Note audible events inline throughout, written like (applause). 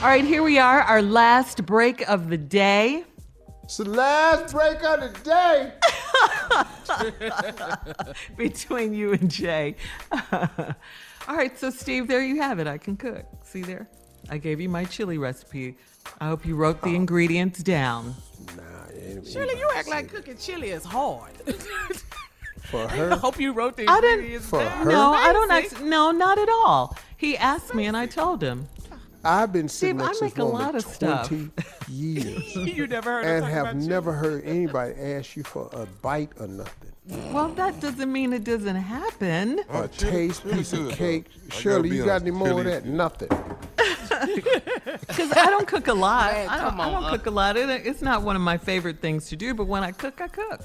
All right, here we are, our last break of the day. It's the last break of the day. (laughs) between you and Jay. (laughs) All right, so Steve, there you have it. I can cook. See there? I gave you my chili recipe. I hope you wrote the oh. ingredients down. Nah, ain't Shirley, you act like cooking chili is hard. (laughs) for I her. hope you wrote the I didn't- ingredients For down. her? No, I don't. Fancy. Act, no, not at all. He asked me, and I told him. I've been sitting Steve, I next to make this a woman lot of stuff. 20 years (laughs) you never heard and have about chili? never heard anybody ask you for a bite or nothing. Well, that doesn't mean it doesn't happen. A taste, piece of cake. Shirley, you got any more of that? Nothing. (laughs) (laughs) Because I don't cook a lot. Man, I don't, come I don't cook a lot. It, it's not one of my favorite things to do, but when I cook, I cook.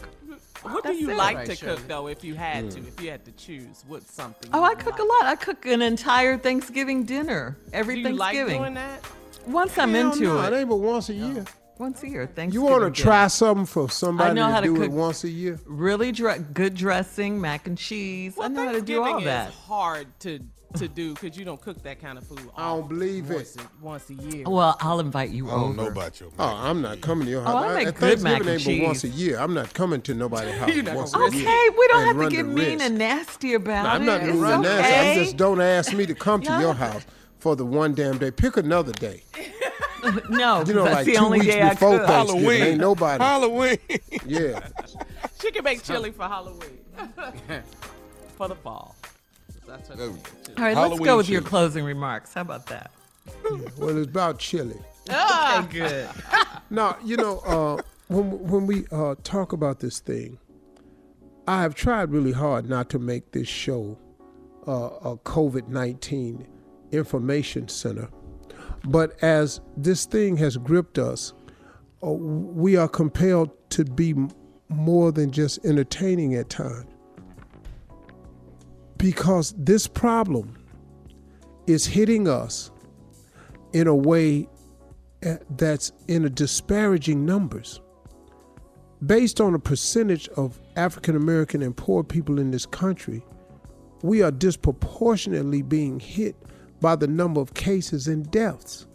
What do you it. like to cook though? If you had to, hmm. if you had to choose, what's something? Oh, I cook like? a lot. I cook an entire Thanksgiving dinner every Do you like Thanksgiving. doing that? Once I'm Hell into no, it, it ain't but once a year. once a year. You Thanksgiving. want to try something for somebody I know to how to do it once a year? really dre- good dressing, mac and cheese. I know how to do Thanksgiving all that. is hard to to do because you don't cook that kind of food. I don't believe it. once A, once a year. Well, I'll invite you I don't know about your Oh, I'm not coming to your house. Oh, I make At good mac and ain't but once a year. I'm not coming to nobody's (laughs) house You're not once gonna a risk year. Okay, we don't have to get mean risk. and nasty about No, I'm not gonna run okay. nasty. I'm just don't ask me to come to your house for the one damn day. Pick another day. (laughs) no, You know, that's like the two only weeks day I before cook. Thanksgiving. Halloween. Ain't nobody. Halloween. Yeah. she can make (laughs) chili for Halloween. for the fall. That's what There we go. All right, let's go with your closing remarks. How about that? (laughs) Well, it's about chili. Okay, good. (laughs) Now, you know, uh, when when we uh, talk about this thing, I have tried really hard not to make this show uh, a COVID nineteen information center, but as this thing has gripped us, uh, we are compelled to be m- more than just entertaining at times, because this problem is hitting us in a way uh, that's in a disparaging numbers. Based on a percentage of African American and poor people in this country, we are disproportionately being hit by the number of cases and deaths.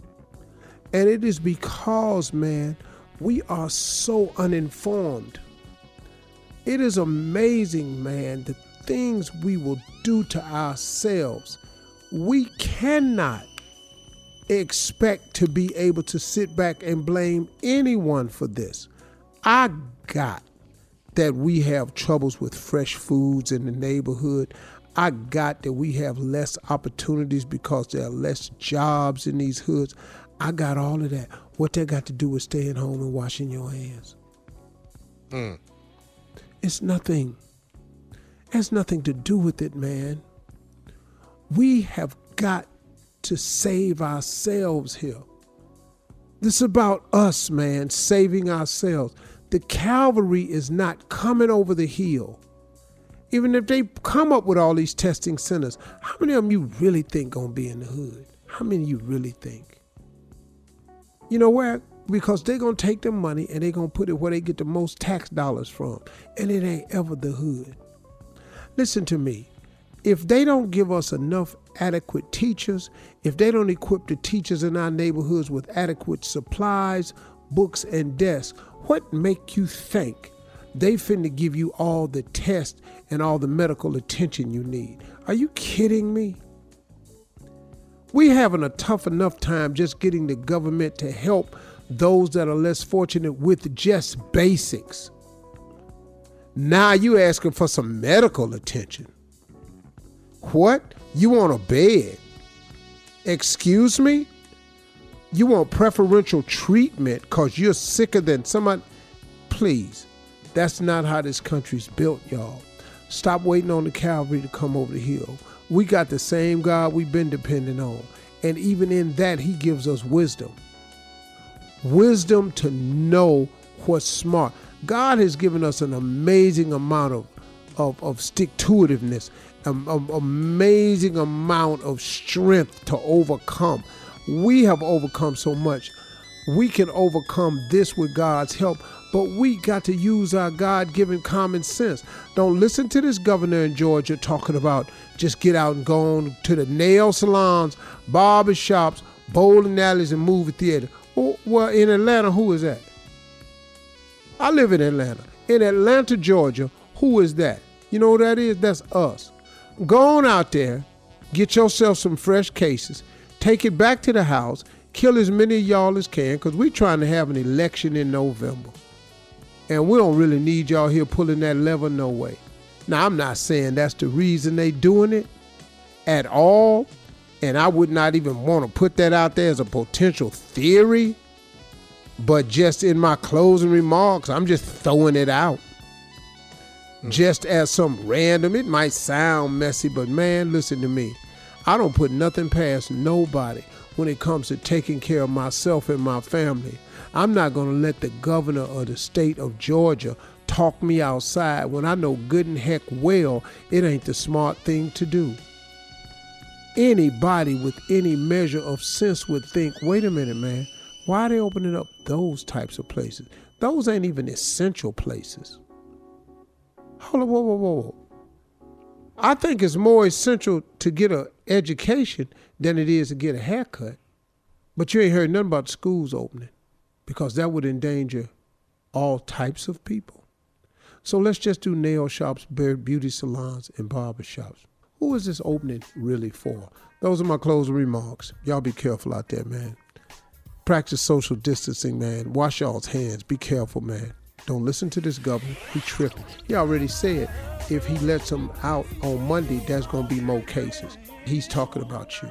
And it is because, man, we are so uninformed. It is amazing, man, the things we will do to ourselves. We cannot expect to be able to sit back and blame anyone for this. I got that we have troubles with fresh foods in the neighborhood. I got that we have less opportunities because there are less jobs in these hoods. I got all of that. What that got to do with staying home and washing your hands? Mm. It's nothing. Has nothing to do with it, man. We have got to save ourselves here. This is about us, man, saving ourselves. The cavalry is not coming over the hill. Even if they come up with all these testing centers, how many of them you really think gonna be in the hood? How many you really think? You know where? Because they're gonna take the money and they're gonna put it where they get the most tax dollars from. And it ain't ever the hood. Listen to me. If they don't give us enough adequate teachers, if they don't equip the teachers in our neighborhoods with adequate supplies, books, and desks, what make you think they finna give you all the tests and all the medical attention you need? Are you kidding me? We having a tough enough time just getting the government to help those that are less fortunate with just basics. Now you asking for some medical attention. What? You want a bed? Excuse me? You want preferential treatment because you're sicker than somebody? Please, that's not how this country's built, y'all. Stop waiting on the cavalry to come over the hill. We got the same God we've been depending on. And even in that, He gives us wisdom. Wisdom to know what's smart. God has given us an amazing amount of, of, of stick to itiveness, an amazing amount of strength to overcome. We have overcome so much. We can overcome this with God's help, but we got to use our God given common sense. Don't listen to this governor in Georgia talking about just get out and go on to the nail salons, barber shops, bowling alleys and movie theater. Well, in Atlanta, who is that? I live in Atlanta. In Atlanta, Georgia, who is that? You know who that is? That's us. Go on out there, get yourself some fresh cases, take it back to the house, kill as many of y'all as can, because we're trying to have an election in November. And we don't really need y'all here pulling that lever no way. Now, I'm not saying that's the reason they doing it at all. And I would not even want to put that out there as a potential theory. But just in my closing remarks, I'm just throwing it out. Mm. Just as some random, it might sound messy, but man, listen to me. I don't put nothing past nobody when it comes to taking care of myself and my family. I'm not going to let the governor of the state of Georgia talk me outside when I know good and heck well it ain't the smart thing to do. Anybody with any measure of sense would think, wait a minute, man, why are they opening up those types of places? Those ain't even essential places. Hold on, whoa, whoa, whoa. I think it's more essential to get an education than it is to get a haircut. But you ain't heard nothing about schools opening because that would endanger all types of people. So let's just do nail shops, beauty salons, and barber shops. Who is this opening really for? Those are my closing remarks. Y'all be careful out there, man. Practice social distancing, man. Wash y'all's hands. Be careful, man. Don't listen to this governor. He tripping. He already said if he lets them out on Monday, there's going to be more cases. He's talking about you.